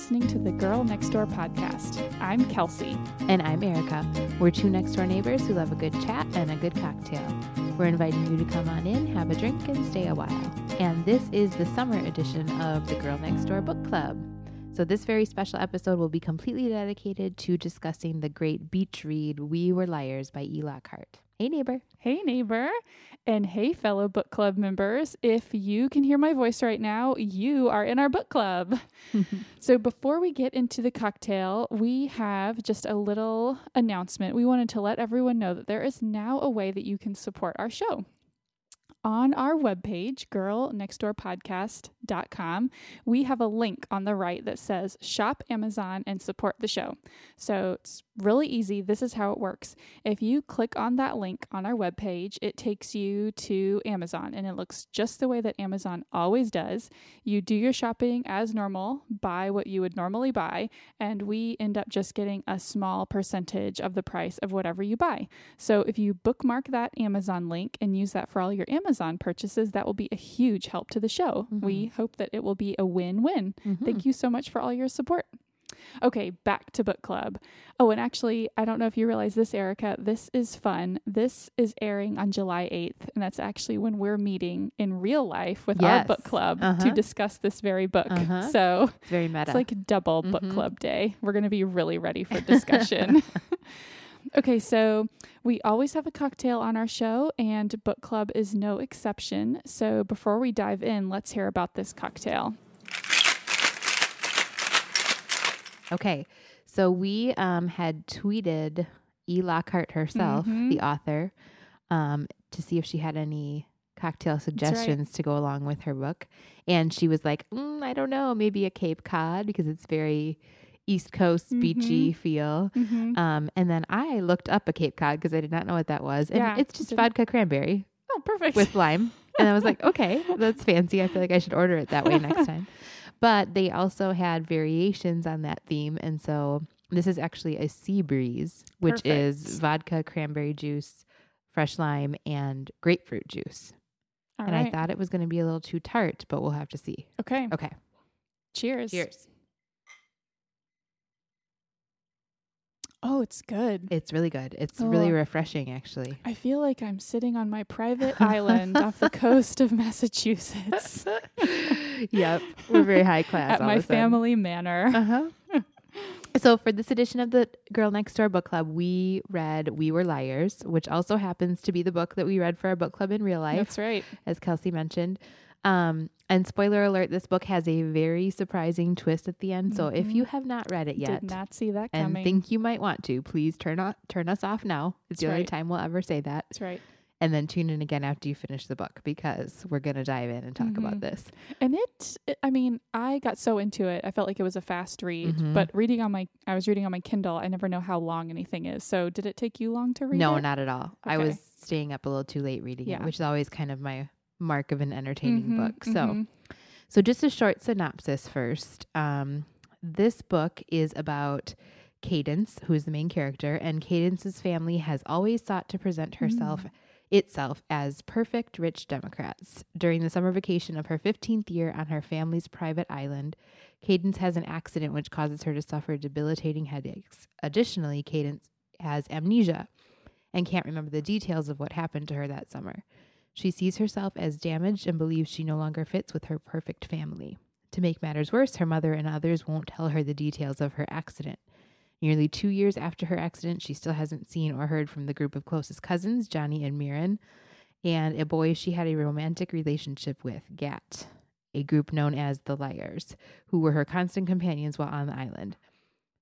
listening to the Girl Next Door podcast. I'm Kelsey. And I'm Erica. We're two next door neighbors who love a good chat and a good cocktail. We're inviting you to come on in, have a drink, and stay a while. And this is the summer edition of the Girl Next Door Book Club. So, this very special episode will be completely dedicated to discussing the great beach read, We Were Liars by E. Lockhart. Hey, neighbor. Hey, neighbor. And hey, fellow book club members. If you can hear my voice right now, you are in our book club. so, before we get into the cocktail, we have just a little announcement. We wanted to let everyone know that there is now a way that you can support our show on our webpage, girlnextdoorpodcast.com, we have a link on the right that says shop Amazon and support the show. So it's really easy. This is how it works. If you click on that link on our webpage, it takes you to Amazon and it looks just the way that Amazon always does. You do your shopping as normal, buy what you would normally buy, and we end up just getting a small percentage of the price of whatever you buy. So if you bookmark that Amazon link and use that for all your Amazon purchases, that will be a huge help to the show. Mm-hmm. We hope that it will be a win win. Mm-hmm. Thank you so much for all your support. Okay, back to book club. Oh, and actually, I don't know if you realize this, Erica. This is fun. This is airing on July 8th, and that's actually when we're meeting in real life with yes. our book club uh-huh. to discuss this very book. Uh-huh. So it's very meta. It's like double mm-hmm. book club day. We're going to be really ready for discussion. okay, so we always have a cocktail on our show, and book club is no exception. So before we dive in, let's hear about this cocktail. Okay. So we um, had tweeted E. Lockhart herself, mm-hmm. the author, um, to see if she had any cocktail suggestions right. to go along with her book. And she was like, mm, I don't know, maybe a Cape Cod because it's very East Coast mm-hmm. beachy feel. Mm-hmm. Um, and then I looked up a Cape Cod because I did not know what that was. And yeah, it's just vodka cranberry. Oh, perfect. With lime. and I was like, okay, that's fancy. I feel like I should order it that way next time. But they also had variations on that theme. And so this is actually a sea breeze, which Perfect. is vodka, cranberry juice, fresh lime, and grapefruit juice. All and right. I thought it was going to be a little too tart, but we'll have to see. Okay. Okay. Cheers. Cheers. Oh, it's good. It's really good. It's oh, really refreshing, actually. I feel like I'm sitting on my private island off the coast of Massachusetts. yep, we're very high class at my family manor. Uh huh. so for this edition of the Girl Next Door Book Club, we read We Were Liars, which also happens to be the book that we read for our book club in real life. That's right, as Kelsey mentioned. Um, and spoiler alert, this book has a very surprising twist at the end. So mm-hmm. if you have not read it yet, did not see that and think you might want to, please turn on turn us off now. It's That's the right. only time we'll ever say that. That's right. And then tune in again after you finish the book because we're gonna dive in and talk mm-hmm. about this. And it, it, I mean, I got so into it. I felt like it was a fast read. Mm-hmm. But reading on my, I was reading on my Kindle. I never know how long anything is. So did it take you long to read? No, it? not at all. Okay. I was staying up a little too late reading yeah. it, which is always kind of my mark of an entertaining mm-hmm, book. So, mm-hmm. so just a short synopsis first. Um, this book is about Cadence, who is the main character, and Cadence's family has always sought to present herself. Mm. Itself as perfect rich Democrats. During the summer vacation of her 15th year on her family's private island, Cadence has an accident which causes her to suffer debilitating headaches. Additionally, Cadence has amnesia and can't remember the details of what happened to her that summer. She sees herself as damaged and believes she no longer fits with her perfect family. To make matters worse, her mother and others won't tell her the details of her accident. Nearly two years after her accident, she still hasn't seen or heard from the group of closest cousins, Johnny and Mirren, and a boy she had a romantic relationship with, Gat, a group known as the Liars, who were her constant companions while on the island.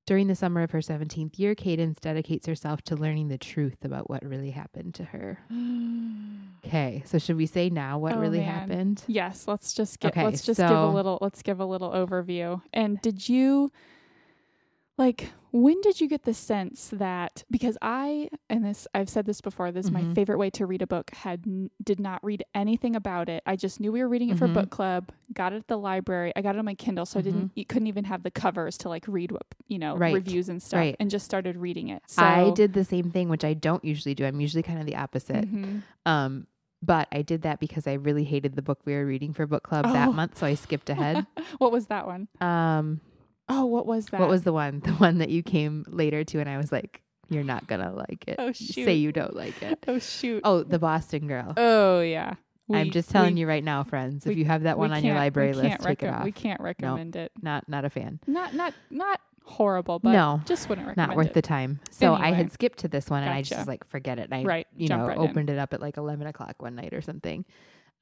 During the summer of her 17th year, Cadence dedicates herself to learning the truth about what really happened to her. okay, so should we say now what oh, really man. happened? Yes, let's just get okay, let's just so give a little let's give a little overview. And did you like when did you get the sense that because i and this i've said this before this mm-hmm. my favorite way to read a book had did not read anything about it i just knew we were reading it mm-hmm. for book club got it at the library i got it on my kindle so mm-hmm. i didn't you couldn't even have the covers to like read what you know right. reviews and stuff right. and just started reading it so i did the same thing which i don't usually do i'm usually kind of the opposite mm-hmm. um but I did that because I really hated the book we were reading for book club oh. that month, so I skipped ahead. what was that one? Um, Oh, what was that? What was the one? The one that you came later to, and I was like, "You're not gonna like it." Oh shoot! Say you don't like it. Oh shoot! Oh, the Boston Girl. Oh yeah. We, I'm just telling we, you right now, friends. If you have that one on your library list, take it off. We can't recommend no, it. Not not a fan. Not not not horrible, but no, just wouldn't recommend Not worth it. the time. So anyway. I had skipped to this one gotcha. and I just was like, forget it. And I, right, you know, right opened in. it up at like 11 o'clock one night or something.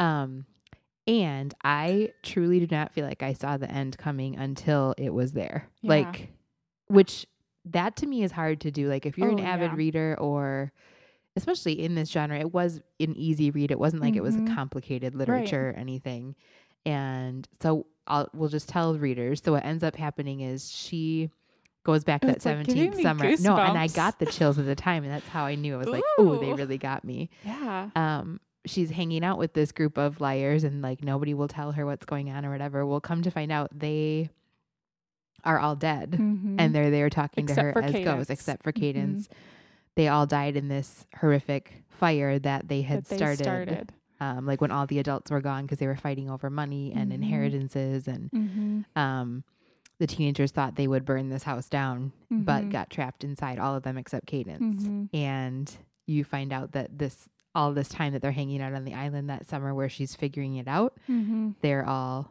Um, and I truly do not feel like I saw the end coming until it was there. Yeah. Like, which that to me is hard to do. Like, if you're oh, an avid yeah. reader or especially in this genre, it was an easy read. It wasn't like mm-hmm. it was a Mhm. complicated literature or anything. And so I'll we'll just tell readers. So what ends up happening is she goes back that It's like 17th giving me summer. No, and I got the chills at the time, and that's how I knew. I was like, oh, they really got me. Yeah. Um, she's hanging out with this group of liars, and like nobody will tell her what's going on or whatever. We'll come to find out they are all dead, Mhm. and they're there talking to her as Cadence. ghosts, except for Mhm. Cadence. They all died in this horrific fire that they had that they started, started. Um, like when all the adults were gone because they were fighting over money and Mhm. inheritances and Mm-hmm. um, the teenagers thought they would burn this house down, but Mhm. got trapped inside. All of them except Cadence. And you find out that this all this time that they're hanging out on the island that summer, where she's figuring it out, Mm-hmm. they're all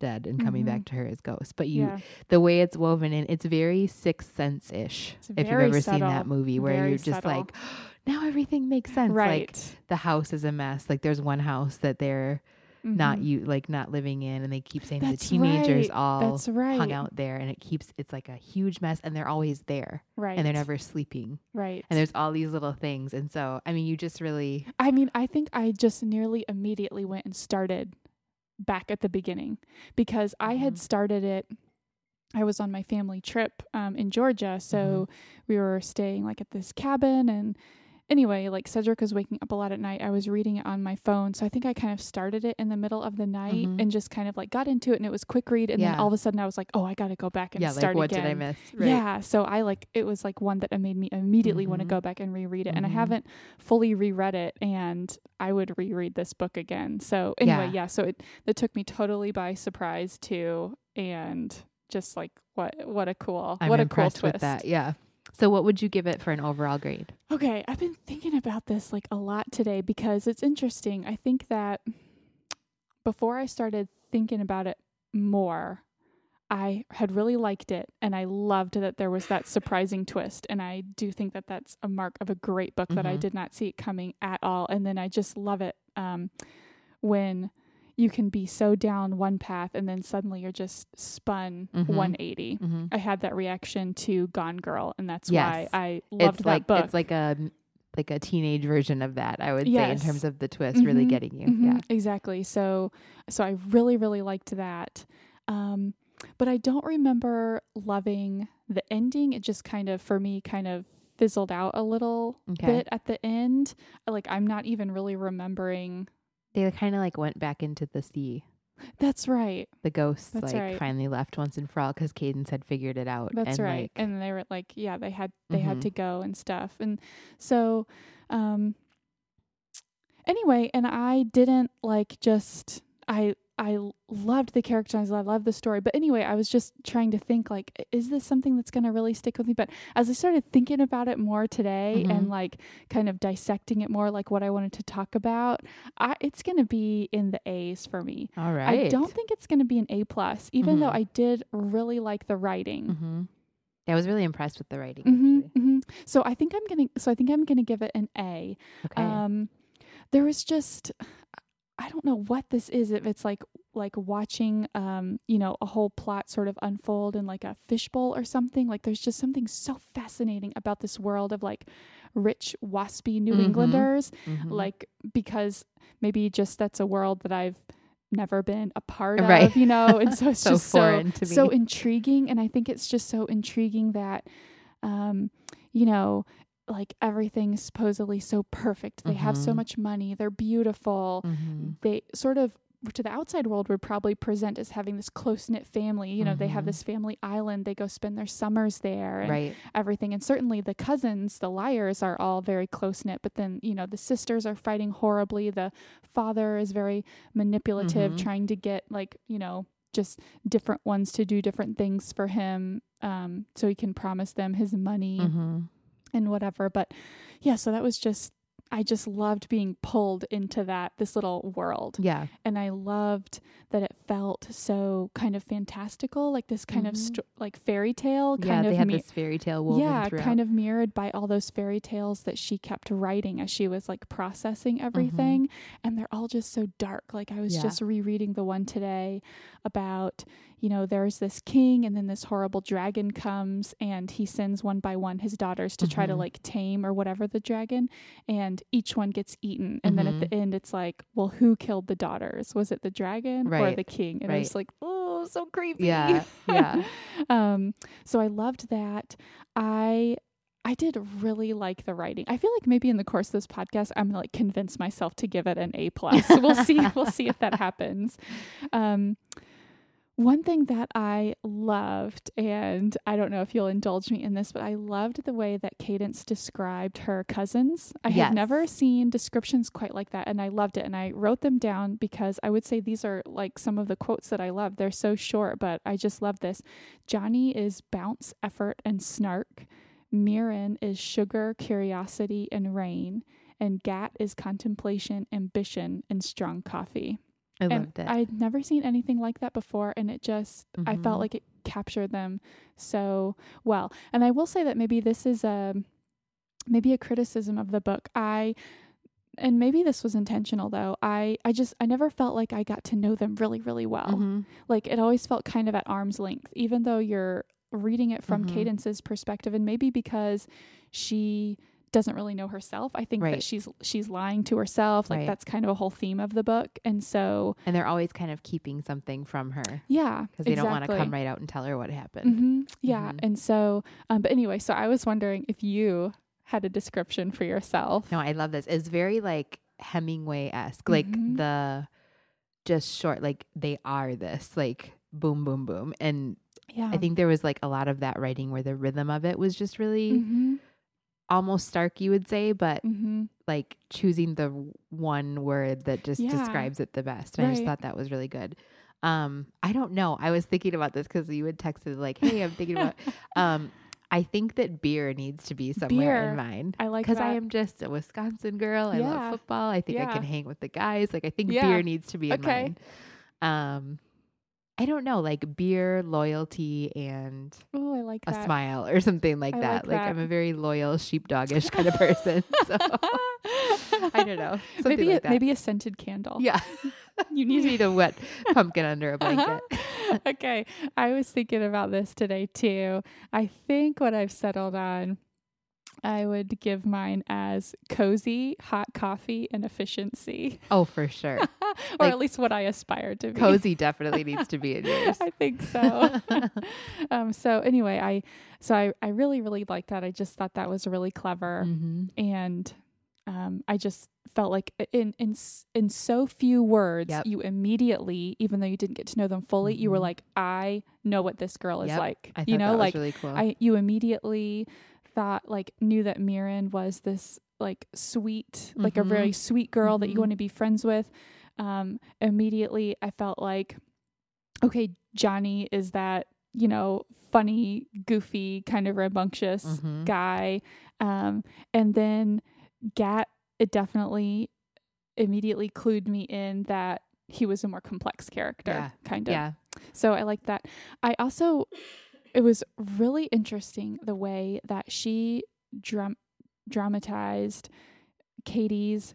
dead and coming Mhm. back to her as ghosts. But you, Yeah. the way it's woven in, it's very Sixth Sense ish. If you've ever seen that movie, where very you're just subtle. like, now everything makes sense. Right. Like the house is a mess. Like there's one house that they're not Mhm. you like not living in and they keep saying That's the teenagers right. all That's right. hung out there and it keeps it's like a huge mess and they're always there Right. and they're never sleeping right. and there's all these little things and so i mean you just really I mean, I think I just nearly immediately went and started back at the beginning because I had Mhm. started it. I was on my family trip um, in Georgia, so we were staying like at this cabin. And anyway, like Cedric was waking up a lot at night. I was reading it on my phone, so I think I kind of started it in the middle of the night Mhm. and just kind of like got into it, and it was quick read. And then all of a sudden, I was like, oh, I got to go back and yeah start like what again. did i miss right Yeah, so I like it was like one that made me immediately want to go back and reread it, and I Mhm. haven't fully reread it, and I would reread this book again. So anyway, Yeah. yeah, so it it took me totally by surprise too, and just like what what a cool i'm what a cool twist. with that yeah so what would you give it for an overall grade Okay, I've been thinking about this like a lot today because it's interesting. I think that before I started thinking about it more, I had really liked it and I loved that there was that surprising twist. And I do think that that's a mark of a great book that I Mhm. did not see it coming at all. And then I just love it um, when you can be so down one path and then suddenly you're just spun Mhm. 180. mm-hmm. I had that reaction to Gone Girl, and that's Yes. why I loved it's that like book. it's like a like a teenage version of that i would say in terms of the twist really Mhm, getting you Mhm, yeah exactly. So, so I really, really liked that. Um, but I don't remember loving the ending. It just kind of, for me, kind of fizzled out a little Okay. bit at the end. Like I'm not even really remembering. They kind of like went back into the sea That's right. the ghosts That's like right. finally left once and for all because Cadence had figured it out. That's and right. Like, and they were like, yeah, they had they had Mhm. to go and stuff. And so um anyway, and I didn't like just I I loved the characters, I loved the story. But anyway, I was just trying to think like is this something that's going to really stick with me? But as I started thinking about it more today and Mhm. like kind of dissecting it more like what I wanted to talk about, I it's going to be in the A's for me. all right. I don't think it's going to be an A plus, even though Mhm. I did really like the writing. Mm-hmm. I was really impressed with the writing. hmm Actually. hmm So I think I'm gonna. So I think I'm gonna give it an A. Okay. Um, there was just, I don't know what this is. If it's like like watching, um, you know, a whole plot sort of unfold in like a fishbowl or something. Like there's just something so fascinating about this world of like rich waspy New Mhm. Englanders. Mhm. Like because maybe just that's a world that I've never been a part Right. of, you know, and so it's So just so so intriguing and i think it's just so intriguing that um you know like everything's supposedly so perfect they have so Mhm. much money they're beautiful Mhm. they sort of to the outside world would probably present as having this close knit family. You know, they have Mhm. this family island. They go spend their summers there and right. everything. And certainly the cousins, the liars, are all very close knit. But then, you know, the sisters are fighting horribly. The father is very manipulative, Mhm. trying to get like, you know, just different ones to do different things for him um, so he can promise them his money mm-hmm. And whatever. But yeah, so that was just I just loved being pulled into that this little world. Yeah. And I loved that it felt so kind of fantastical, like this kind mm-hmm. of st- like fairy tale kind yeah, of they had this fairy tale woven Yeah, throughout. kind of mirrored by all those fairy tales that she kept writing as she was like processing everything mm-hmm. and they're all just so dark. Like I was yeah. just rereading the one today about you know, there's this king and then this horrible dragon comes and he sends one by one his daughters to mm-hmm. try to mm-hmm. like tame or whatever the dragon and each one gets eaten. And mm-hmm. then at the mm-hmm. end it's like, well, who killed the daughters? Was it the dragon right. or the king? And right. I was like, oh, so creepy. Yeah. Yeah. um, so I loved that. I I did really like the writing. I feel like maybe in the course of this podcast, I'm gonna like convince myself to give it an A plus. we'll see. We'll see if that happens. Um, one thing that I loved, and I don't know if you'll indulge me in this, but I loved the way that Cadence described her cousins. I yes. had never seen descriptions quite like that, and I loved it. And I wrote them down because I would say these are like some of the quotes that I love. They're so short, but I just love this. Johnny is bounce, effort, and snark. Mirren is sugar, curiosity, and rain. And Gat is contemplation, ambition, and strong coffee. I and loved it. I'd never seen anything like that before, and it just mm-hmm. I felt mm-hmm. like it captured them so well. And I will say that maybe this is a maybe a criticism of the book. I and maybe this was intentional though. I I just I never felt like I got to know them really really well. Mm-hmm. Like it always felt kind of at arm's length, even though you're reading it from mm-hmm. Cadence's perspective, and maybe because she doesn't really know herself. I think right. that she's she's lying to herself. Like right. that's kind of a whole theme of the book. And so And they're always kind of keeping something from her. Yeah. Because they exactly. don't want to come right out and tell her what happened. Mm-hmm. Yeah. Mm-hmm. And so um but anyway, so I was wondering if you had a description for yourself. No, I love this. It's very like Hemingway esque. Like mm-hmm. the just short, like they are this, like boom, boom, boom. And yeah. I think there was like a lot of that writing where the rhythm of it was just really mm-hmm almost stark you would say but mm-hmm. like choosing the one word that just yeah. describes it the best and right. i just thought that was really good um i don't know i was thinking about this because you had texted like hey i'm thinking about um I think that beer needs to be somewhere beer. in mine. I like because I am just a Wisconsin girl. I yeah. love football. I think yeah. I can hang with the guys. Like I think beer needs to be in okay. mine. Um, I don't know, like beer, loyalty, and oh, I like a that. smile or something like I that. Like, like I'm a very loyal, sheepdogish kind of person. So I don't know. Maybe like a, maybe a scented candle. Yeah, you need, need a wet pumpkin under a blanket. okay, I was thinking about this today too. I think what I've settled on I would give mine as cozy, hot coffee, and efficiency. Oh, for sure. or like, at least what I aspire to be. Cozy definitely needs to be in yours. I think so. um, so anyway, I so I, I really, really like that. I just thought that was really clever. Mm-hmm. And um, I just felt like in in in so few words, yep. you immediately, even though you didn't get to know them fully, mm-hmm. you were mm-hmm. like, I know what this girl is yep. like. you know, like really cool. I you immediately thought like knew that Mirren was this like sweet, mm-hmm. like a very mm-hmm. sweet girl mm-hmm. that you mm-hmm. want to be friends with. Um, immediately I felt like, okay, Johnny is that, you know, funny, goofy, kind of rambunctious mm-hmm. guy. Um, and then Gat, it definitely immediately clued me in that he was a more complex character, yeah. kind of. Yeah. So I like that. I also it was really interesting the way that she dram- dramatized Cady's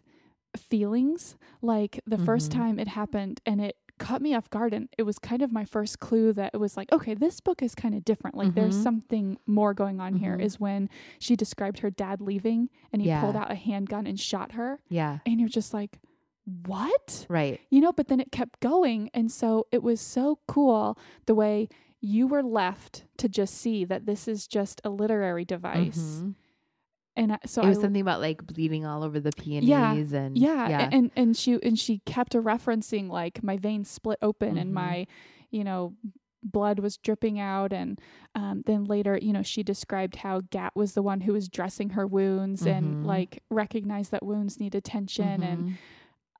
feelings. Like the mm-hmm. first time it happened and it caught me off guard and it was kind of my first clue that it was like okay this book is kind of different like mm-hmm. there's something more going on mm-hmm. here is when she described her dad leaving and he yeah. pulled out a handgun and shot her yeah and you're just like what right you know but then it kept going and so it was so cool the way you were left to just see that this is just a literary device. Mm-hmm. And so it was I, something about like bleeding all over the peonies yeah, and yeah, yeah, and and she and she kept referencing like my veins split open mm-hmm. and my, you know, blood was dripping out and um, then later you know she described how gat was the one who was dressing her wounds mm-hmm. and like recognized that wounds need attention and mm-hmm.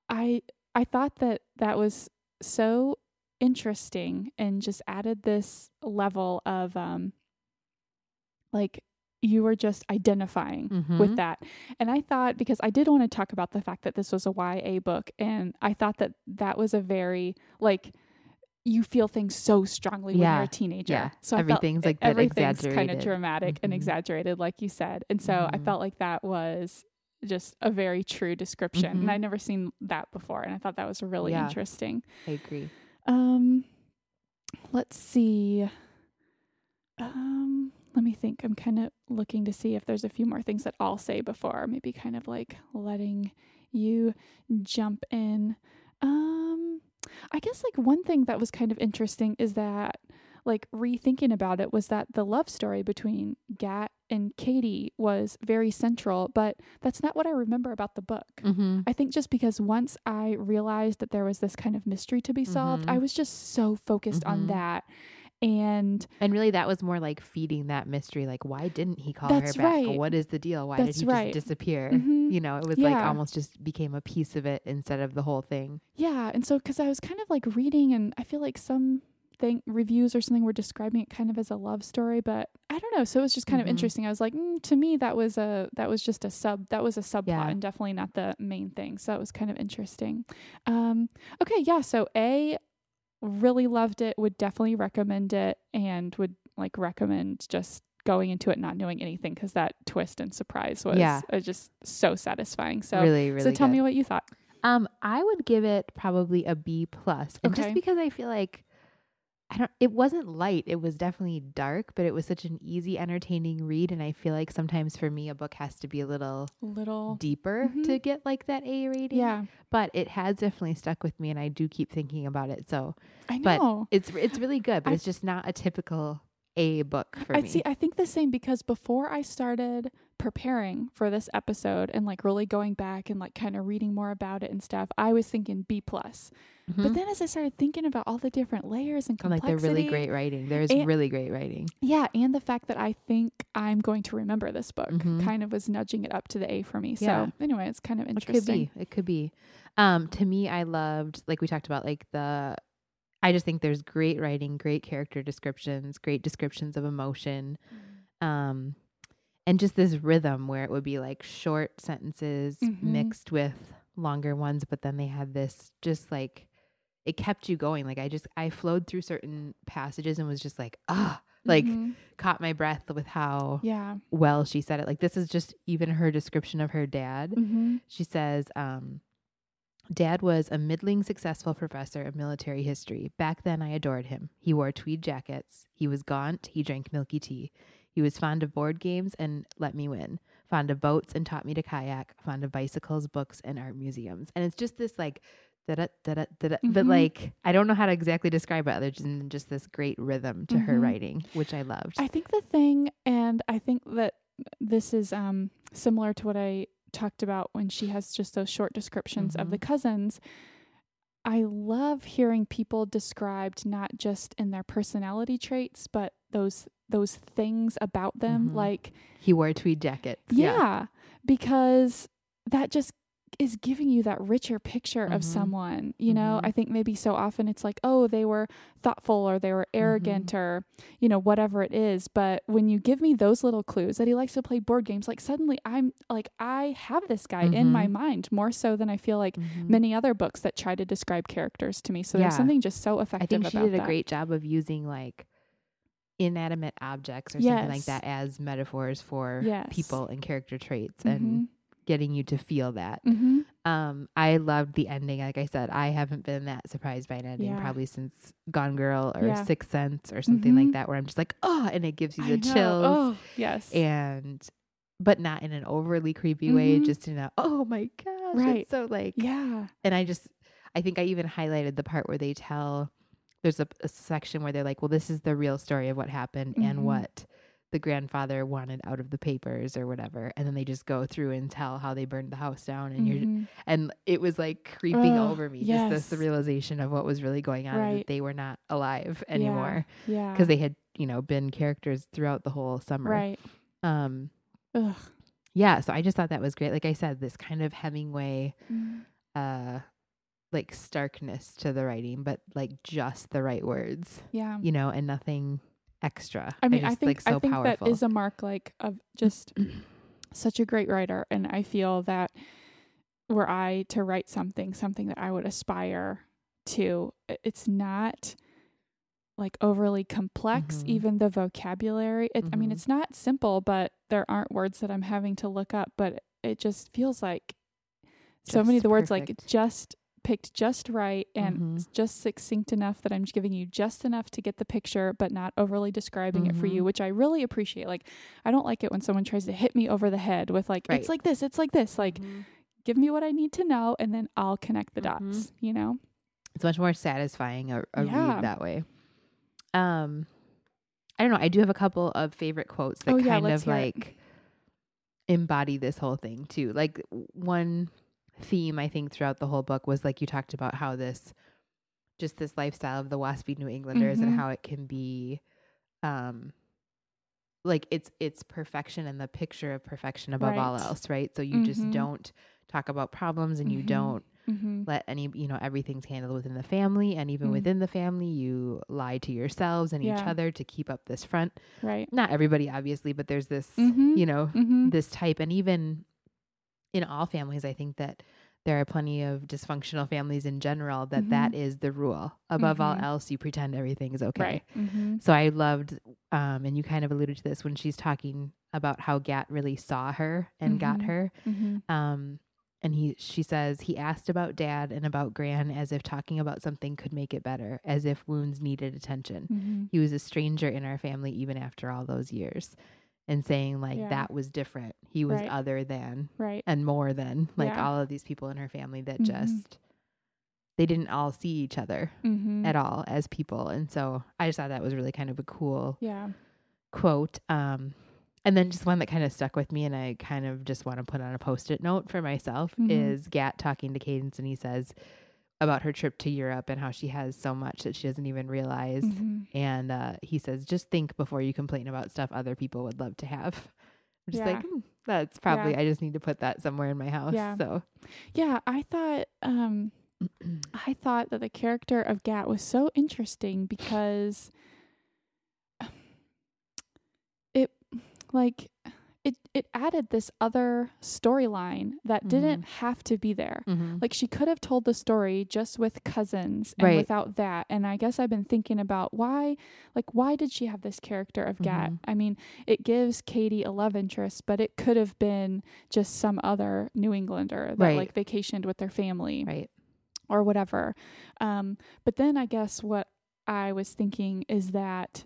i i thought that that was so interesting and just added this level of um like you were just identifying Mhm. with that. And I thought because I did want to talk about the fact that this was a YA book and I thought that that was a very like you feel things so strongly when you're a teenager. Yeah. So I Everything's, like, that everything's kind of dramatic and Mhm. exaggerated like you said. And so I Mhm. felt like that was just a very true description and Mhm. I'd never seen that before and I thought that was really Yeah. interesting. I agree. Um, let's see. Um, let me think. I'm kind of looking to see if there's a few more things that I'll say before, maybe kind of like letting you jump in. Um, I guess like one thing that was kind of interesting is that like rethinking about it was that the love story between Gat and Cady was very central, but that's not what I remember about the book. Mm-hmm. I think just because once I realized that there was this kind of mystery to be solved, Mhm. I was just so focused on Mhm. that. And And really, that was more like feeding that mystery. Like, why didn't he call her back? right. What is the deal? Why That's did he right. just disappear? Mhm. You know, it was like almost just became a piece of it instead of the whole thing. yeah, and so because I was kind of like reading, and I feel like some thing reviews or something were describing it kind of as a love story, but I don't know. So it was just kind Mhm. of interesting. I was like, mm, to me, that was a that was just a sub that was a subplot Yeah. and definitely not the main thing. So it was kind of interesting. Um, okay, yeah. So a really loved it. Would definitely recommend it, and would like recommend just going into it not knowing anything because that twist and surprise was Yeah. uh, just so satisfying. So really, really. so tell good. me what you thought. Um, I would give it probably a B plus, plus, Okay. just because I feel like I don't, it wasn't light. It was definitely dark, but it was such an easy, entertaining read, and I feel like sometimes for me, a book has to be a little Little, deeper Mhm. to get like that A rating. yeah, but it has definitely stuck with me, and I do keep thinking about it. So I But know. it's it's really good, but I- it's just not a typical A book for I me. see. I think the same because before I started preparing for this episode and like really going back and like kind of reading more about it and stuff, I was thinking B plus. But Mhm. then as I started thinking about all the different layers and I'm like complexity, they're really great writing. There's And- really great writing. Yeah, and the fact that I think I'm going to remember this book Mhm. kind of was nudging it up to the A for me. Yeah. So anyway, it's kind of interesting. It could be. It could be. Um, to me, I loved like we talked about like the. I just think there's great writing, great character descriptions, great descriptions of emotion, um, and just this rhythm where it would be like short sentences Mhm. mixed with longer ones, but then they had this just like it kept you going. Like I just I flowed through certain passages and was just like ah, like Mhm. caught my breath with how yeah. well she said it. Like this is just even her description of her dad. hmm She says, um, Dad was a middling successful professor of military history. Back then, I adored him. He wore tweed jackets. He was gaunt. He drank milky tea. He was fond of board games and let me win. Fond of boats and taught me to kayak. Fond of bicycles, books, and art museums. And it's just this like, da da da da da. But like, I don't know how to exactly describe it other than just this great rhythm to her Mhm. writing, which I loved. I think the thing, and I think that this is um, similar to what I talked about when she has just those short descriptions of the Mm-hmm. cousins. I love hearing people described not just in their personality traits, but those those things about them, Mhm. like he wore a tweed jackets. yeah, because that just is giving you that richer picture of Mhm. someone. You know, Mhm. I think maybe so often it's like, oh, they were thoughtful or they were arrogant or, you know, whatever it is. But when you give me those little clues that he likes to play board games, like suddenly I'm like, I have this guy in my Mhm. mind more so than I feel like Mhm. many other books that try to describe characters to me. So Yeah. there's something just so effective I think she about did a that. great job of using like inanimate objects or something like that as metaphors for Yes. people and character traits hmm and getting you to feel that. hmm Um, I loved the ending. Like I said, I haven't been that surprised by an ending Yeah. probably since Gone Girl or Yeah. Sixth Sense or something like Mhm. that, where I'm just like, oh, and it gives you the chills. Oh, yes. And but not in an overly creepy way, Mhm. just in a oh my gosh. Right. It's so like yeah. and I just I think I even highlighted the part where they tell there's a, a section where they're like, well, this is the real story of what happened Mhm. and what the grandfather wanted out of the papers or whatever, and then they just go through and tell how they burned the house down, and you're Mhm. and it was like creeping Ugh, over me, just this the realization of what was really going on, Right. that they were not alive anymore Yeah. because they had you know been characters throughout the whole summer. Right. Um. Ugh. Yeah. So I just thought that was great. Like I said, this kind of Hemingway Mm. uh like starkness to the writing, but like just the right words. Yeah. You know, and nothing extra. I mean, I, just, I think like, so I think powerful. that is a mark like of just such a great writer and I feel that were I to write something, something that I would aspire to, it's not like overly complex, mm-hmm. even the vocabulary. It, mm-hmm. I mean, mm-hmm. it's not simple, but there aren't words that I'm having to look up, but it just feels like just so many of the perfect. words like just picked just right and mm-hmm. just succinct enough that I'm giving you just enough to get the picture, but not overly describing mm-hmm. it for you, mm-hmm. which I really appreciate. Like, I don't like it when someone tries to hit me over the head with, like, right. it's like this, it's like this. Like, mm-hmm. give me what I need to know, and then I'll connect the dots, mm-hmm. you know? It's much more satisfying a, a yeah. read that way. Um, I don't know. I do have a couple of favorite quotes that oh, kind yeah, of like it. embody this whole thing too. Like one theme I think throughout the whole book was like you talked about how this just this lifestyle of the waspy New Englanders mm-hmm. and how it can be um like it's it's perfection and the picture of perfection above right. all else, right? So you mm-hmm. just don't talk about problems and mm-hmm. you don't mm-hmm. let any you know everything's handled within the family and even mm-hmm. within the family you lie to yourselves and yeah. each other to keep up this front right not everybody obviously but there's this mm-hmm. you know mm-hmm. this type and even in all families, I think that there are plenty of dysfunctional families in general that, mm-hmm. that is the rule. Above mm-hmm. all else, you pretend everything is okay. Right. Mm-hmm. So I loved, um, and you kind of alluded to this when she's talking about how Gat really saw her and got mm-hmm. her. Mm-hmm. Um, and he, she says he asked about Dad and about Gran as if talking about something could make it better, as if wounds needed attention. Mm-hmm. He was a stranger in our family even after all those years and saying like yeah. that was different. He was right. other than right and more than like yeah. all of these people in her family that mm-hmm. just they didn't all see each other mm-hmm. at all as people. And so I just thought that was really kind of a cool yeah quote. Um and then just one that kind of stuck with me and I kind of just want to put on a post-it note for myself mm-hmm. is Gat talking to Cadence and he says about her trip to Europe and how she has so much that she doesn't even realize. Mm-hmm. And uh, he says, just think before you complain about stuff other people would love to have. I'm just yeah. like, hmm, that's probably, yeah. I just need to put that somewhere in my house. Yeah. So, yeah, I thought, um, I thought that the character of Gat was so interesting because it, like, it it added this other storyline that mm-hmm. didn't have to be there. Mm-hmm. Like she could have told the story just with cousins and right. without that. And I guess I've been thinking about why like why did she have this character of Gat? Mm-hmm. I mean, it gives Cady a love interest, but it could have been just some other New Englander that right. like vacationed with their family. Right. Or whatever. Um, but then I guess what I was thinking is that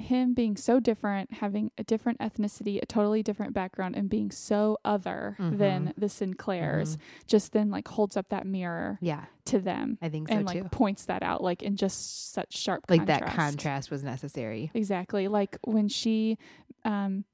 him being so different, having a different ethnicity, a totally different background, and being so other mm-hmm. than the Sinclairs, mm-hmm. just then like holds up that mirror, yeah, to them. I think so and like too. points that out, like in just such sharp, like contrast. that contrast was necessary. Exactly, like when she, um,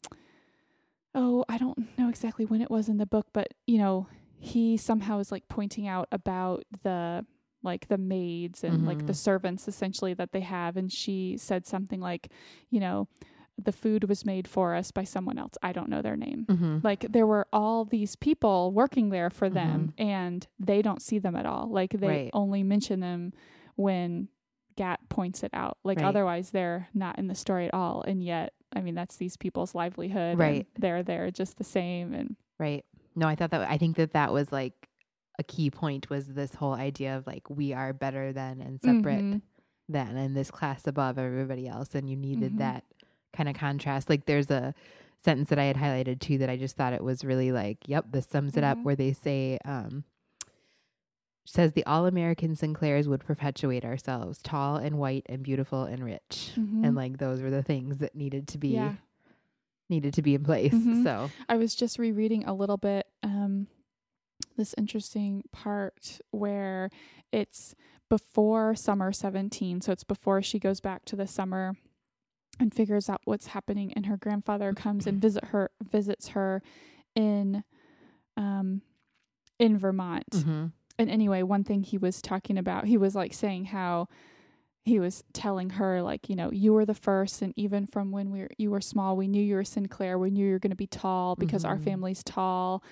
oh, I don't know exactly when it was in the book, but you know, he somehow is like pointing out about the like the maids and mm-hmm. like the mm-hmm. servants essentially that they have and she said something like you know the food was made for us by someone else i don't know their name mm-hmm. like there were all these people working there for them mm-hmm. and they don't see them at all like they right. only mention them when gat points it out like right. otherwise they're not in the story at all and yet i mean that's these people's livelihood right they're there just the same and right no i thought that i think that that was like a key point was this whole idea of like we are better than and separate mm-hmm. than and this class above everybody else and you needed mm-hmm. that kind of contrast like there's a sentence that i had highlighted too that i just thought it was really like yep this sums mm-hmm. it up mm-hmm. where they say um says the all-american sinclairs would perpetuate ourselves tall and white and beautiful and rich mm-hmm. and like those were the things that needed to be yeah. needed to be in place mm-hmm. so i was just rereading a little bit um this interesting part where it's before summer 17 so it's before she goes back to the summer and figures out what's happening and her grandfather comes and visit her visits her in um in Vermont. Mm-hmm. And anyway, one thing he was talking about, he was like saying how he was telling her like, you know, you were the first and even from when we were you were small, we knew you were Sinclair, we knew you were going to be tall because mm-hmm. our family's tall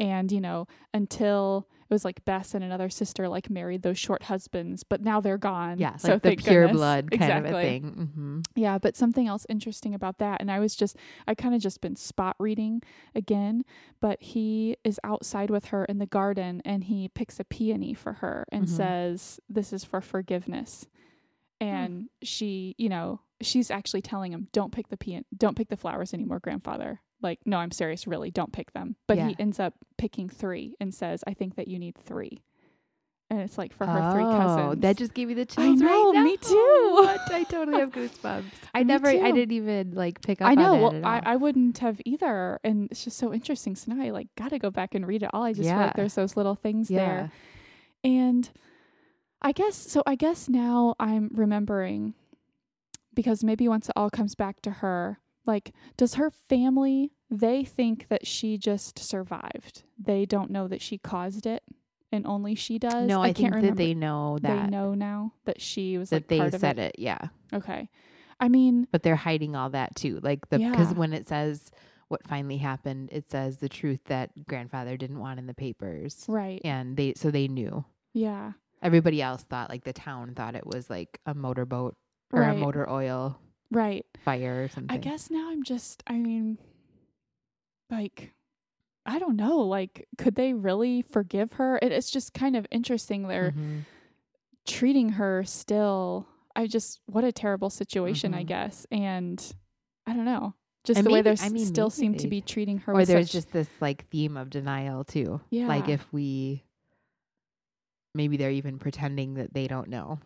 And, you know, until it was like Bess and another sister like married those short husbands, but now they're gone. Yeah, so like the pure goodness. blood kind exactly. of a thing. Mm-hmm. Yeah, but something else interesting about that, and I was just, I kind of just been spot reading again, but he is outside with her in the garden and he picks a peony for her and Mhm. says, This is for forgiveness. Hmm. And she, you know, she's actually telling him, Don't pick the peon, don't pick the flowers anymore, grandfather. Like, no, I'm serious, really, don't pick them. But he ends up picking three and says, I think that you need three. And it's like for her three cousins. Oh, That just gave me the chills. know, right now. me too. What? I totally have goosebumps. I never, I didn't even like pick up. I know. Well, I. I wouldn't have either. And it's just so interesting. So now I like got to go back and read it all. I just feel like there's those little things yeah. there. And I guess, so I guess now I'm remembering because maybe once it all comes back to her, like, does her family, they think that she just survived? They don't know that she caused it and only she does? No, I, can't think remember. that they know that They know now that she was that like they part of said it. it. Yeah, Okay. I mean, but they're hiding all that too. Like the because Yeah. when it says what finally happened, it says the truth that grandfather didn't want in the papers, right. and they so they knew. Yeah. Everybody else thought like the town thought it was like a motorboat or Right. a motor oil Right. fire or something. I guess now I'm just, I mean, like, I don't know. Like, could they really forgive her? It, it's just kind of interesting. They're Mhm. treating her still. I just, what a terrible situation, I Mhm. guess. And I don't know. Just And the way maybe- they I mean, still seem to be treating her or there's just this like theme of denial too. Yeah. Like if we maybe they're even pretending that they don't know.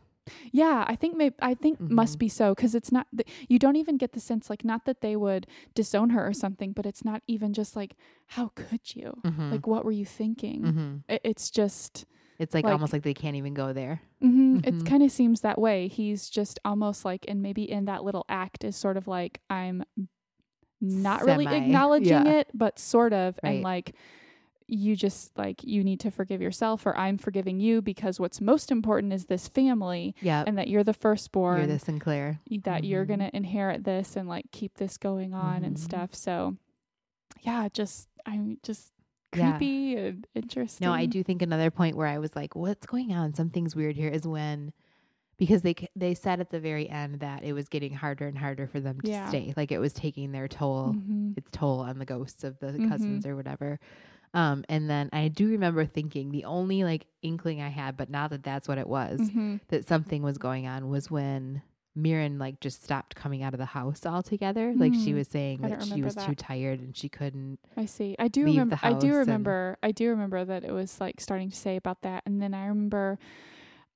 Yeah, I think maybe I think must Mhm. be so because it's not th- you don't even get the sense like not that they would disown her or something, but it's not even just like how could you? Mhm. Like what were you thinking? Mhm. It, it's just It's like, Like- almost like they can't even go there. hmm it Mhm. kind of seems that way. He's just almost like and maybe in that little act is sort of like I'm not really acknowledging yeah. it, but sort of and like you just like you need to forgive yourself or I'm forgiving you because what's most important is this family Yeah. and that you're the firstborn You're the Sinclair. that you're Mhm. going to inherit this and like keep this going on and Mhm. stuff. So yeah, just I'm just Yeah. creepy and interesting. No, I do think another point where I was like, "What's going on? Something's weird here." Is when because they c- they said at the very end that it was getting harder and harder for them to Yeah. stay, like it was taking their toll, Mhm. its toll on the ghosts of the Mhm. cousins or whatever. Um, and then I do remember thinking the only like inkling I had, but now that that's what it was, Mhm. that something was going on was when Mirren like just stopped coming out of the house altogether. Like she Hmm. was saying that she was too tired and she couldn't. I see. I do leave the remember. I do remember. I do remember that it was like starting to say about that, and then I remember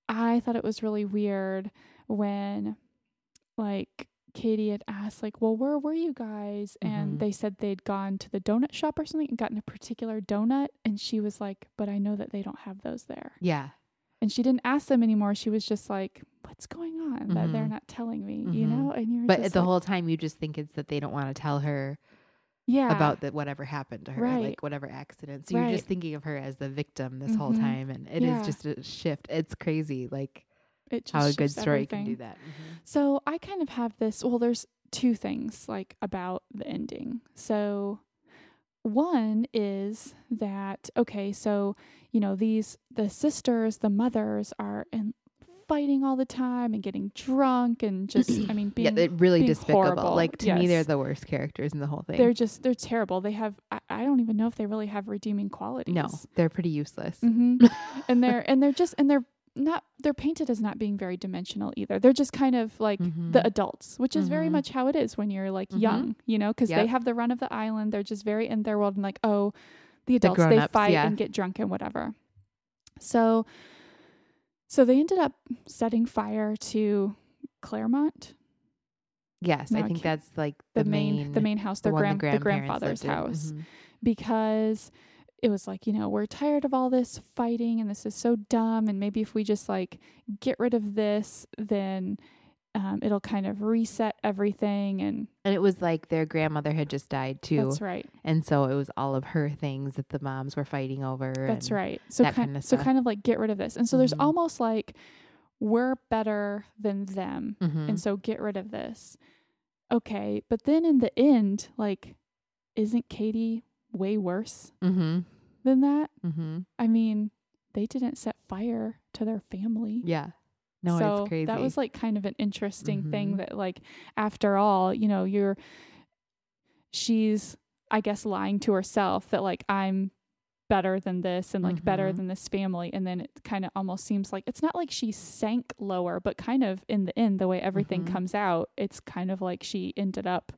I thought it was really weird when like Cady had asked like, "Well, where were you guys?" and Mhm. they said they'd gone to the donut shop or something and gotten a particular donut, and she was like, "But I know that they don't have those there." Yeah, And she didn't ask them anymore. She was just like, "What's going on that they're Mhm. not telling me?" You Mhm. know? And you're but the like, whole time you just think it's that they don't want to tell her yeah about that whatever happened to her, Right. like whatever accident. So you're just thinking of her as the victim this whole Mhm. time, and it is Yeah. just a shift. It's crazy, like it just how a good story can everything. do that. Mhm. So I kind of have this. Well, there's two things like about the ending. So one is that okay, so you know these the sisters, the mothers are in fighting all the time and getting drunk and just I mean being yeah, really being despicable. horrible. Like to me, they're the worst characters in the whole thing. they're just they're terrible. They have I, I don't even know if they really have redeeming qualities. no, they're pretty useless. hmm and they're and they're just and they're not they're painted as not being very dimensional either. They're just kind of like Mhm. the adults, which is very Mhm. much how it is when you're like Mhm. young, you know, because they have the run of the island. They're just very in their world and like, oh, the adults they fight yeah. and get drunk and whatever. So, so they ended up setting fire to Clairmont, Yes, No, I think that's like the, the, main, the main house, their one grand, the, grandfather's in. house because it was like, you know, we're tired of all this fighting and this is so dumb. And maybe if we just like get rid of this, then um, it'll kind of reset everything. And And it was like their grandmother had just died too, that's right. and so it was all of her things that the moms were fighting over. That's right. So that kind, kinda so kind of like get rid of this. And so there's Mhm. almost like we're better than them. Mhm. And so get rid of this. Okay. But then in the end, like, isn't Cady way worse Mhm. than that. Mm-hmm. I mean, they didn't set fire to their family. Yeah. No, so it's crazy. that was like kind of an interesting thing Mhm. that like after all, you know, you're she's I guess lying to herself that like I'm better than this and like better Mhm. than this family and then it kind of almost seems like it's not like she sank lower but kind of in the end the way everything Mhm. comes out it's kind of like she ended up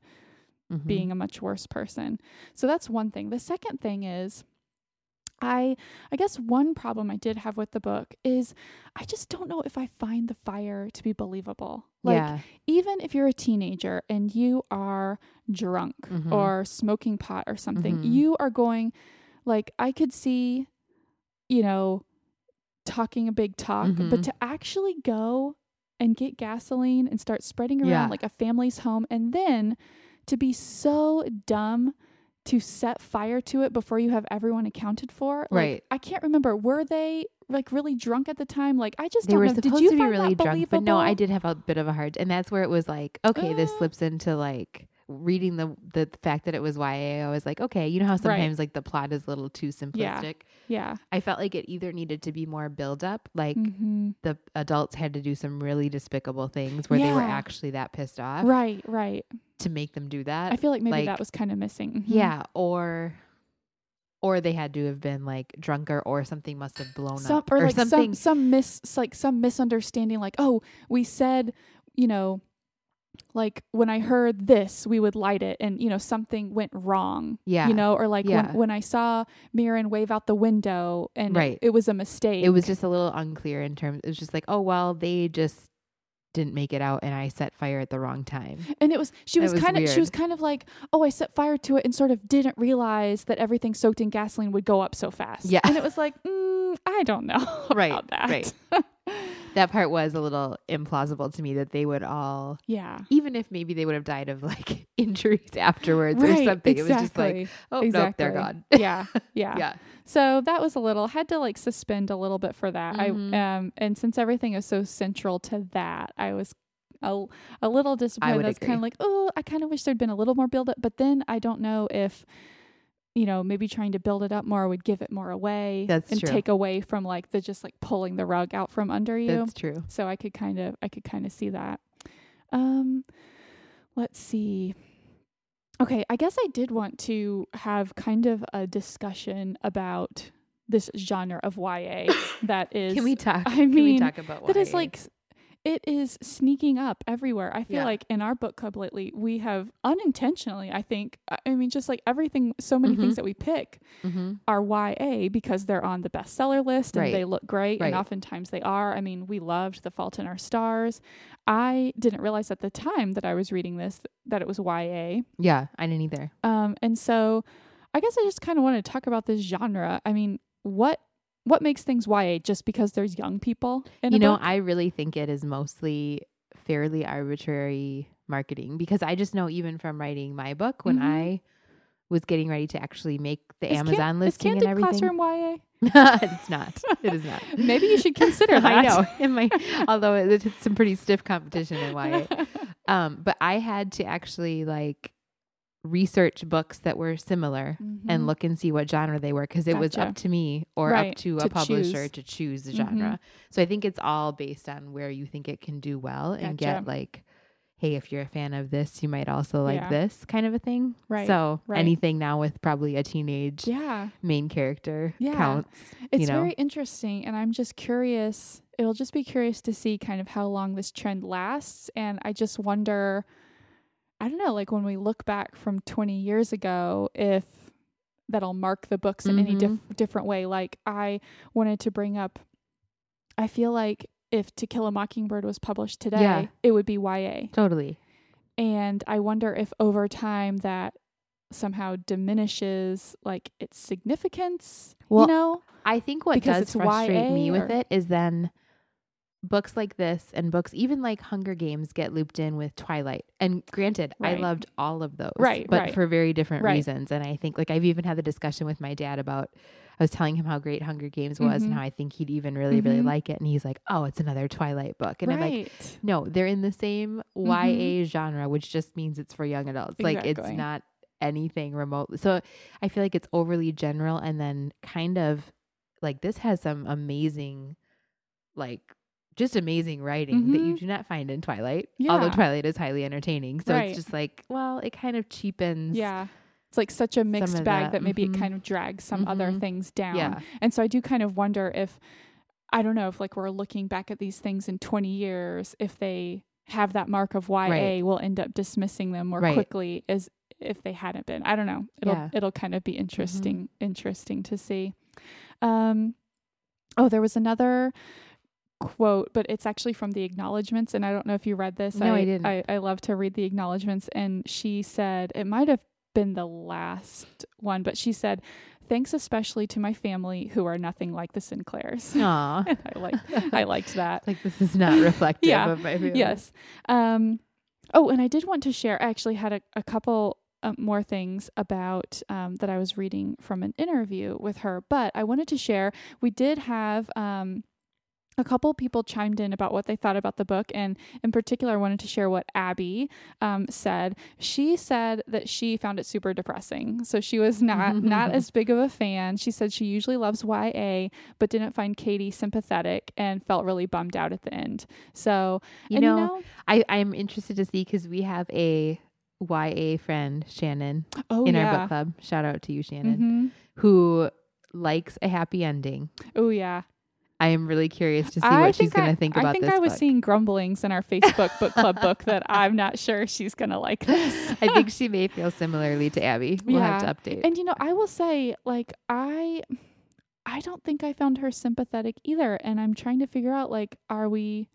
Mhm. being a much worse person. So that's one thing. The second thing is I I guess one problem I did have with the book is I just don't know if I find the fire to be believable. Like yeah. even if you're a teenager and you are drunk Mhm. or smoking pot or something, Mhm. you are going like I could see you know talking a big talk, but Mhm. to actually go and get gasoline and start spreading around Yeah. like a family's home and then to be so dumb to set fire to it before you have everyone accounted for. Like, Right. I can't remember. Were they like really drunk at the time? Like I just They don't were know. supposed Did you to be really drunk, but no, I did have a bit of a hard, and that's where it was like, okay, this Uh. slips into like reading the the fact that it was YA. I was like, okay, you know how sometimes like the plot is a little too simplistic. Yeah. I felt like it either needed to be more build up, like hmm the adults had to do some really despicable things where they were actually that pissed off Right. Right. to make them do that. I feel like maybe like- that was kind of missing. Mhm. Yeah, or or they had to have been like drunker or something must have blown some up or, like something. some some mis like some misunderstanding like oh we said you know like when i heard this we would light it and you know something went wrong yeah. you know or like Yeah. when when i saw Mirren wave out the window and Right. it, was a mistake it was just a little unclear in terms it was just like, oh well, they just didn't make it out and I set fire at the wrong time. and it was she was, was kind of she was kind of like oh i set fire to it and sort of didn't realize that everything soaked in gasoline would go up so fast Yeah. and it was like mm, i don't know Right, about that right. That part was a little implausible to me that they would all yeah even if maybe they would have died of like injuries afterwards or right something. It was just like, oh nope, they're Exactly. gone. yeah yeah yeah. So that was a little had to like suspend a little bit for that. Mhm. I um and since everything is so central to that, I was a, a little disappointed. would That's kind of like, oh, I kind of wish there'd been a little more build up. But then I don't know if you know maybe trying to build it up more would give it more away That's and true. take away from like the just like pulling the rug out from under you. That's true. so I could kind of I could kind of see that. Um, let's see. Okay, I guess I did want to have kind of a discussion about this genre of YA that is Can we talk? I can we mean, talk about that is like it is sneaking up everywhere. I feel Yeah. like in our book club lately, we have unintentionally, I think, I- I mean, just like everything, so many things Mhm. that we pick mm-hmm. are YA because they're on the bestseller list and Right. they look great Right. and oftentimes they are. I mean, we loved The Fault in Our Stars. I didn't realize at the time that I was reading this that it was YA. Yeah, I didn't either. Um and so I guess I just kind of want to talk about this genre. I mean, what what makes things YA just because there's young people in you know, book? I really think it is mostly fairly arbitrary marketing because I just know even from writing my book when Mhm. I was getting ready to actually make the Is Can- Amazon is listing and everything. Classroom YA? No, it's not. It is not. Maybe you should consider that. I know. In my, although it's some pretty stiff competition in YA. Um, but I had to actually like research books that were similar Mhm. and look and see what genre they were because it was up to me or Right, up to a publisher choose. to choose the Mhm. genre. So I think it's all based on where you think it can do well and get like, hey, if you're a fan of this, you might also like Yeah. this kind of a thing. Right, So right. anything now with probably a teenage Yeah. main character Yeah. counts. It's you know? very interesting, and I'm just curious. It'll just be curious to see kind of how long this trend lasts. And I just wonder, I don't know, like when we look back from 20 years ago, if that'll mark the books in any mm-hmm. dif- different way. Like I wanted to bring up, I feel like if To Kill a Mockingbird was published today, Yeah. it would be YA. Totally. And I wonder if over time that somehow diminishes like its significance, Well, you know? I think what does frustrate me YA with it is then books like this and books even like Hunger Games get looped in with Twilight. And granted, I loved all of those, Right, but right. for very different Right. reasons. And I think like I've even had the discussion with my dad about I was telling him how great Hunger Games was Mhm. and how I think he'd even really really Mhm. like it and he's like, "Oh, it's another Twilight book." And I'm like, "No, they're in the same YA genre, which just means it's for young adults. Like it's not anything remotely. So I feel like it's overly general and then kind of like this has some amazing like just amazing writing mm-hmm. that you mm-hmm. do not find in Twilight. Yeah. Although Twilight is highly entertaining. So right. it's just like, well, it kind of cheapens. Yeah. It's like such a mixed bag that, that maybe mm-hmm. it kind of drags some mm-hmm. other things down. Yeah. And so I do kind of wonder if I don't know if like we're looking back at these things in 20 years if they have that mark of YA right. we'll end up dismissing them more right. quickly as if they hadn't been. I don't know. It'll yeah. it'll kind of be mm-hmm. interesting interesting to see. Um oh there was another quote, but it's actually from the acknowledgments. And I don't know if you read this. No, I, I didn't. I, I love to read the acknowledgments. And she said, it might have been the last one, but she said, thanks especially to my family who are nothing like the Sinclairs. Aww. I like I liked that. like this is not reflective yeah. of my family. Yes. Um oh, and I did want to share I actually had a, a couple uh, more things about um, that I was reading from an interview with her, but I wanted to share. We did have um, a couple people chimed in about what they thought about the book, and in particular, I wanted to share what Abby um, said. She said that she found it super depressing, so she was not not as big of a fan. She said she usually loves YA, but didn't find Cady sympathetic and felt really bummed out at the end. So you, know, you know, I I'm interested to see because we have a YA friend Shannon oh, in yeah. our book club. Shout out to you, Shannon, mm-hmm. who likes a happy ending. Oh yeah. I am really curious to see I what she's going to think about this. I think I was book. seeing grumblings in our Facebook book club book that I'm not sure she's going to like this. I think she may feel similarly to Abby. We'll yeah. have to update. And you know, I will say like I I don't think I found her sympathetic either and I'm trying to figure out like are we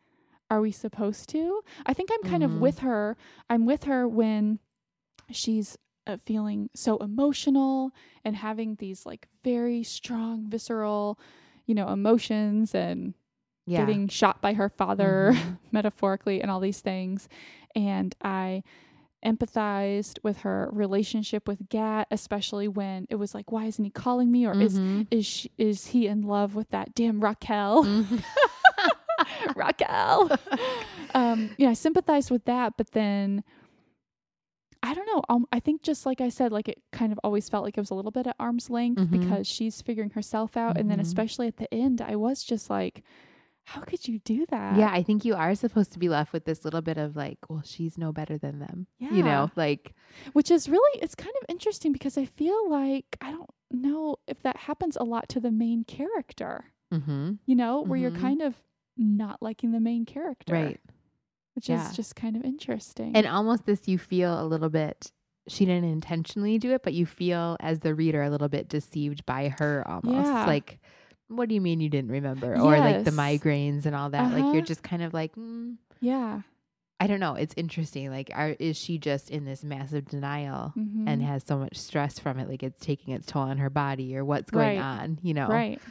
are we supposed to? I think I'm kind mm-hmm. of with her. I'm with her when she's uh, feeling so emotional and having these like very strong visceral you know, emotions and yeah. getting shot by her father, mm-hmm. metaphorically, and all these things. And I empathized with her relationship with Gat, especially when it was like, why isn't he calling me? Or mm-hmm. is is she, is he in love with that damn Raquel? Mm-hmm. Raquel. um, yeah, I sympathized with that, but then I don't know. Um, I think just like I said, like it kind of always felt like it was a little bit at arm's length mm-hmm. because she's figuring herself out. Mm-hmm. And then, mm-hmm. especially at the end, I was just like, how could you do that? Yeah, I think you are supposed to be left with this little bit of like, well, she's no better than them. Yeah. You know, like, which is really, it's kind of interesting because I feel like, I don't know if that happens a lot to the main character, mm-hmm. you know, where you're mm-hmm. kind of not liking the main character. Right which yeah. is just kind of interesting. And almost this, you feel a little bit. She didn't intentionally do it, but you feel as the reader a little bit deceived by her almost. Yeah. Like, what do you mean you didn't remember? Yes. Or like the migraines and all that. Uh-huh. Like, you're uh-huh. just kind of like, mm, yeah. I don't know. It's interesting. Like, are, is she just in this massive denial mm-hmm. and has so much stress from it? Like, it's taking its toll on her body, or what's going right. on? You know, right?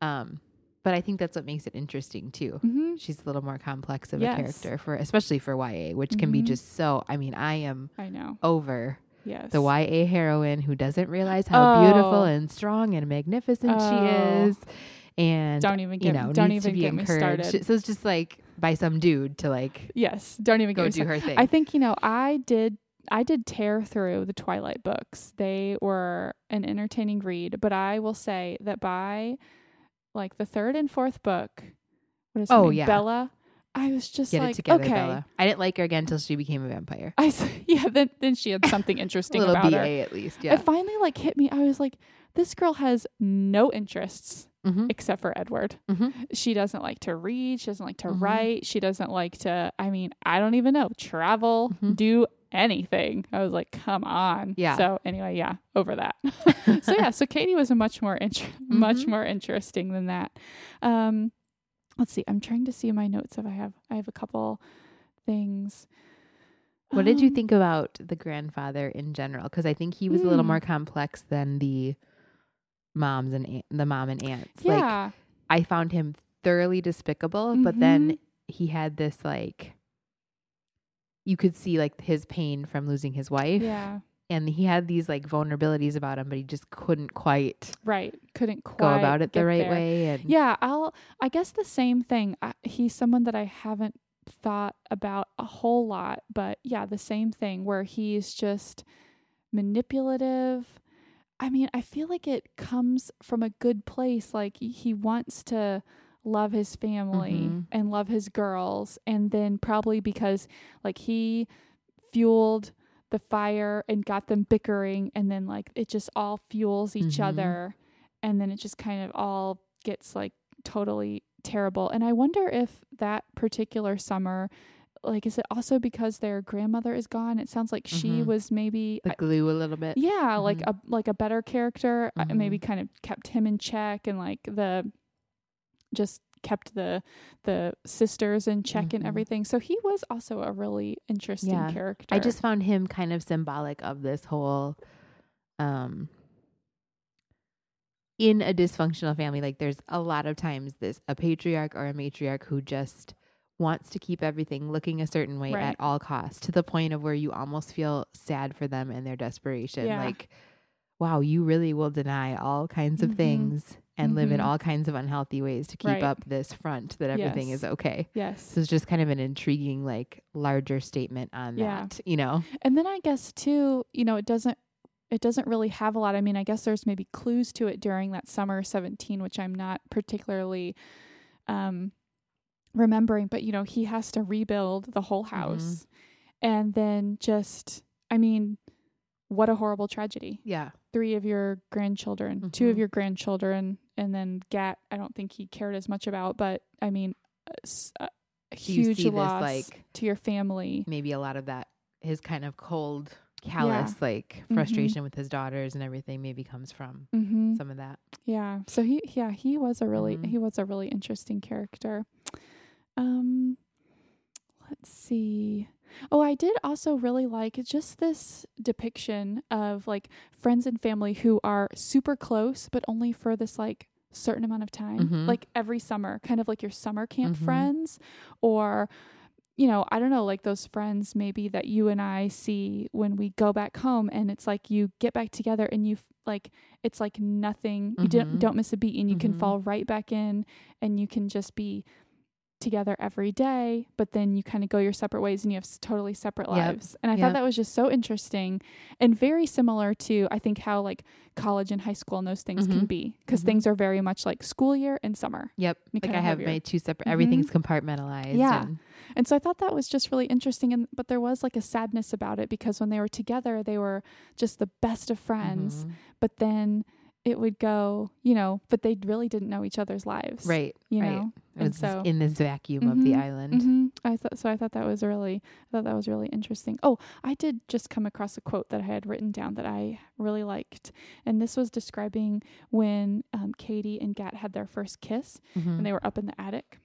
Um, but I think that's what makes it interesting too. Mm-hmm. She's a little more complex of yes. a character for, especially for YA, which mm-hmm. can be mm-hmm. just so. I mean, I am. I know over. Yes. The YA heroine who doesn't realize how oh. beautiful and strong and magnificent oh. she is, and don't even get you know don't even get encouraged. me started. So it's just like by some dude to like yes, don't even go do started. her thing. I think you know I did I did tear through the Twilight books. They were an entertaining read, but I will say that by like the third and fourth book. What is oh yeah, Bella. I was just Get like, it together, okay. Bella. I didn't like her again until she became a vampire. I yeah, then then she had something interesting a little about BA her. at least. Yeah, it finally like hit me. I was like, this girl has no interests mm-hmm. except for Edward. Mm-hmm. She doesn't like to read. She doesn't like to mm-hmm. write. She doesn't like to. I mean, I don't even know travel, mm-hmm. do anything. I was like, come on. Yeah. So anyway, yeah, over that. so yeah, so Cady was a much more int- mm-hmm. much more interesting than that. Um, let's see. I'm trying to see my notes if I have I have a couple things. What um, did you um, think about the grandfather in general? Because I think he was mm, a little hmm. more complex than the moms and the mom and aunts. Yeah. Like I found him thoroughly despicable, mm-hmm. but then mm-hmm. he had this like you could see like his pain from losing his wife. Yeah. And he had these like vulnerabilities about him, but he just couldn't quite right couldn't quite go about it the right there. way. And yeah, I'll I guess the same thing. I, he's someone that I haven't thought about a whole lot, but yeah, the same thing where he's just manipulative. I mean, I feel like it comes from a good place. Like he wants to love his family mm-hmm. and love his girls. And then probably because like he fueled the fire and got them bickering. And then like it just all fuels each mm-hmm. other. And then it just kind of all gets like totally terrible. And I wonder if that particular summer like is it also because their grandmother is gone it sounds like mm-hmm. she was maybe the glue a little bit yeah mm-hmm. like a like a better character uh, mm-hmm. maybe kind of kept him in check and like the just kept the the sisters in check and mm-hmm. everything so he was also a really interesting yeah. character i just found him kind of symbolic of this whole um in a dysfunctional family like there's a lot of times this a patriarch or a matriarch who just wants to keep everything looking a certain way right. at all costs to the point of where you almost feel sad for them and their desperation yeah. like wow you really will deny all kinds of mm-hmm. things and mm-hmm. live in mm-hmm. all kinds of unhealthy ways to keep right. up this front that everything yes. is okay yes so it's just kind of an intriguing like larger statement on yeah. that you know and then i guess too you know it doesn't it doesn't really have a lot. I mean, I guess there's maybe clues to it during that summer 17, which I'm not particularly um, remembering, but you know, he has to rebuild the whole mm-hmm. house. Mm-hmm. And then just, I mean, what a horrible tragedy. Yeah. Three of your grandchildren, mm-hmm. two of mm-hmm. your grandchildren, and then Gat, I don't think he cared as much about, but I mean, a, a huge loss this, like, to your family. Maybe a lot of that, his kind of cold callous yeah. like mm-hmm. frustration mm-hmm. with his daughters and everything maybe comes from mm-hmm. some of that. Yeah. So he yeah, he was a really mm-hmm. he was a really interesting character. Um let's see. Oh, I did also really like just this depiction of like friends and family who are super close but only for this like certain amount of time. Mm-hmm. Like every summer, kind of like your summer camp mm-hmm. friends or you know, I don't know, like those friends maybe that you and I see when we go back home and it's like you get back together and you like it's like nothing. Mm-hmm. You don't don't miss a beat and you mm-hmm. can fall right back in and you can just be together every day, but then you kind of go your separate ways and you have totally separate lives. Yep. And I yep. thought that was just so interesting and very similar to I think how like college and high school and those things mm-hmm. can be because mm-hmm. things are very much like school year and summer. Yep. Like I have my two separate everything's mm-hmm. compartmentalized. Yeah. And, and so I thought that was just really interesting and but there was like a sadness about it because when they were together they were just the best of friends, mm-hmm. but then it would go, you know, but they really didn't know each other's lives. Right. You right. know, it and so in this vacuum mm-hmm, of the mm-hmm, island. Mm-hmm. I thought so. I thought that was really, I thought that was really interesting. Oh, I did just come across a quote that I had written down that I really liked, and this was describing when um, Cady and Gat had their first kiss, mm-hmm. and they were up in the attic,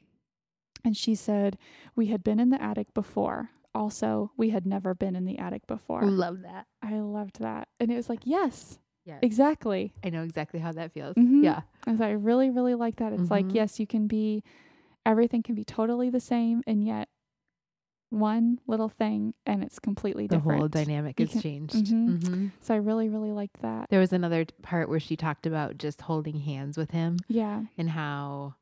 and she said, "We had been in the attic before." Also, we had never been in the attic before. Love that. I loved that. And it was like, yes, yeah. Exactly. I know exactly how that feels. Mm-hmm. Yeah. And so I really, really like that. It's mm-hmm. like, yes, you can be, everything can be totally the same, and yet one little thing and it's completely the different. The whole dynamic has can, changed. Mm-hmm. Mm-hmm. So I really, really liked that. There was another part where she talked about just holding hands with him. Yeah. And how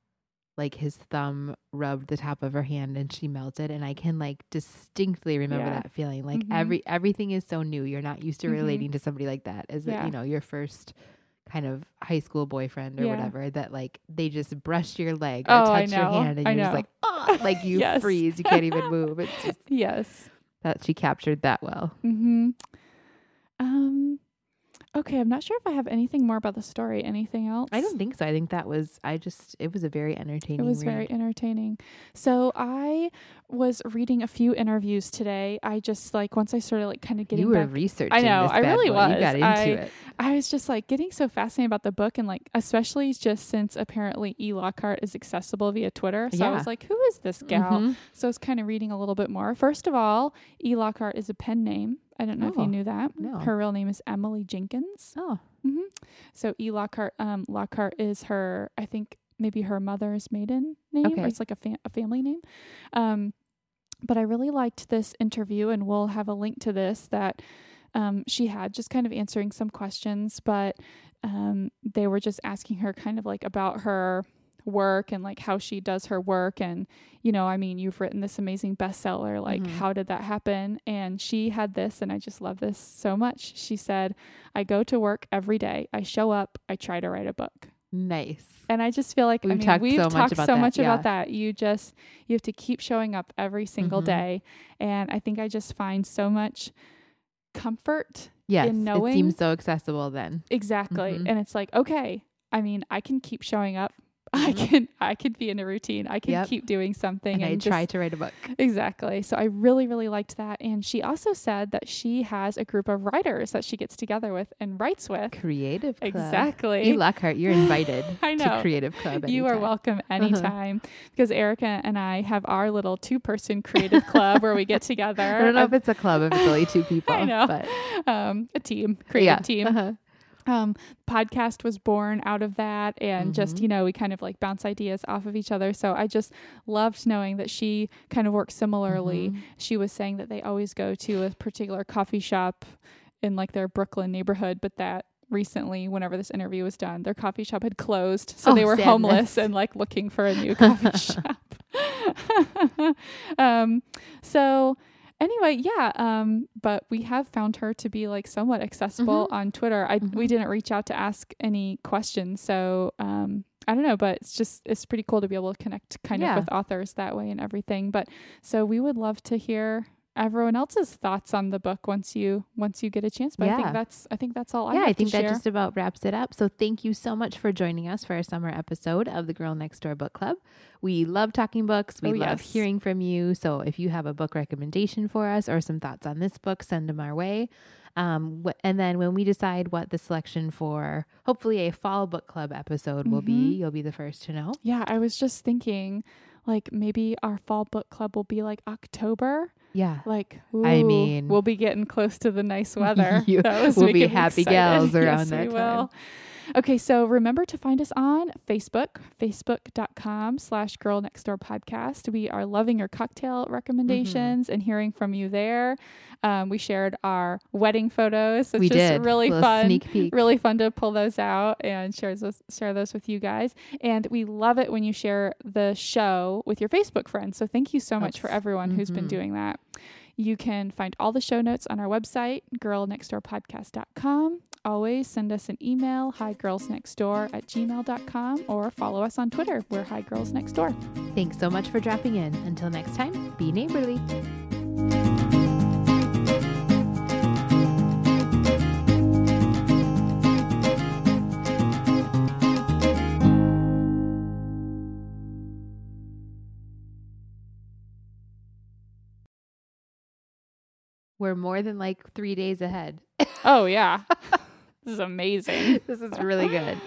like his thumb rubbed the top of her hand and she melted and i can like distinctly remember yeah. that feeling like mm-hmm. every everything is so new you're not used to mm-hmm. relating to somebody like that as yeah. you know your first kind of high school boyfriend or yeah. whatever that like they just brush your leg or oh, touch your hand and I you're know. just like oh like you yes. freeze you can't even move it's just yes that she captured that well mm-hmm um Okay, I'm not sure if I have anything more about the story. Anything else? I don't think so. I think that was I just it was a very entertaining. It was read. very entertaining. So I was reading a few interviews today. I just like once I started like kind of getting you were back, researching. I know. I really boy. was. You got into I, it. I was just like getting so fascinated about the book and like especially just since apparently E Lockhart is accessible via Twitter. So yeah. I was like, who is this gal? Mm-hmm. So I was kind of reading a little bit more. First of all, E Lockhart is a pen name. I don't know oh, if you oh, knew that. No. Her real name is Emily Jenkins. Oh. Mm-hmm. So E. Lockhart, um, Lockhart is her, I think maybe her mother's maiden name, okay. or it's like a, fa- a family name. Um, but I really liked this interview, and we'll have a link to this that um, she had, just kind of answering some questions. But um, they were just asking her kind of like about her work and like how she does her work and you know, I mean, you've written this amazing bestseller. Like, mm-hmm. how did that happen? And she had this, and I just love this so much. She said, I go to work every day. I show up. I try to write a book. Nice. And I just feel like we've I mean, talked we've so talked much about so that. much yeah. about that. You just you have to keep showing up every single mm-hmm. day, and I think I just find so much comfort. Yes, in knowing it seems so accessible then. Exactly, mm-hmm. and it's like okay. I mean, I can keep showing up I mm-hmm. can I can be in a routine. I can yep. keep doing something and, and I just, try to write a book. Exactly. So I really really liked that and she also said that she has a group of writers that she gets together with and writes with. Creative Club. Exactly. You Lockhart, you're invited I know. to Creative Club. Anytime. You are welcome anytime because Erica and I have our little two-person creative club where we get together. I don't know if it's a club if it's only two people. I know. But um, a team, creative yeah. team. Uh-huh um, podcast was born out of that and mm-hmm. just you know we kind of like bounce ideas off of each other so i just loved knowing that she kind of works similarly mm-hmm. she was saying that they always go to a particular coffee shop in like their brooklyn neighborhood but that recently whenever this interview was done their coffee shop had closed so oh, they were sadness. homeless and like looking for a new coffee shop um so anyway, yeah. Um, but we have found her to be like somewhat accessible mm-hmm. on Twitter. I mm-hmm. we didn't reach out to ask any questions, so um, I don't know, but it's just it's pretty cool to be able to connect kind yeah. of with authors that way and everything. But so we would love to hear everyone else's thoughts on the book once you once you get a chance. But yeah. I think that's I think that's all. Yeah, I, I think that just about wraps it up. So thank you so much for joining us for our summer episode of the Girl Next Door Book Club. We love talking books. We oh, love yes. hearing from you. So if you have a book recommendation for us or some thoughts on this book, send them our way. Um, wh- and then when we decide what the selection for hopefully a fall book club episode mm-hmm. will be, mm-hmm. you'll be the first to know. Yeah, I was just thinking like maybe our fall book club will be like October. Yeah. Like, ooh, I mean, we'll be getting close to the nice weather. you, we'll be happy gals around yes, that we time. Will. Okay, so remember to find us on Facebook, facebook.com slash girl next door podcast. We are loving your cocktail recommendations mm-hmm. and hearing from you there. Um, we shared our wedding photos, which we is did. really fun. Really fun to pull those out and share those, share those with you guys. And we love it when you share the show with your Facebook friends. So thank you so That's, much for everyone mm-hmm. who's been mm-hmm. doing that. You can find all the show notes on our website, girlnextdoorpodcast.com. Always send us an email, higirlsnextdoor at gmail.com, or follow us on Twitter. We're Hi Girls Next Door. Thanks so much for dropping in. Until next time, be neighborly. We're more than like three days ahead. Oh, yeah. this is amazing. this is really good.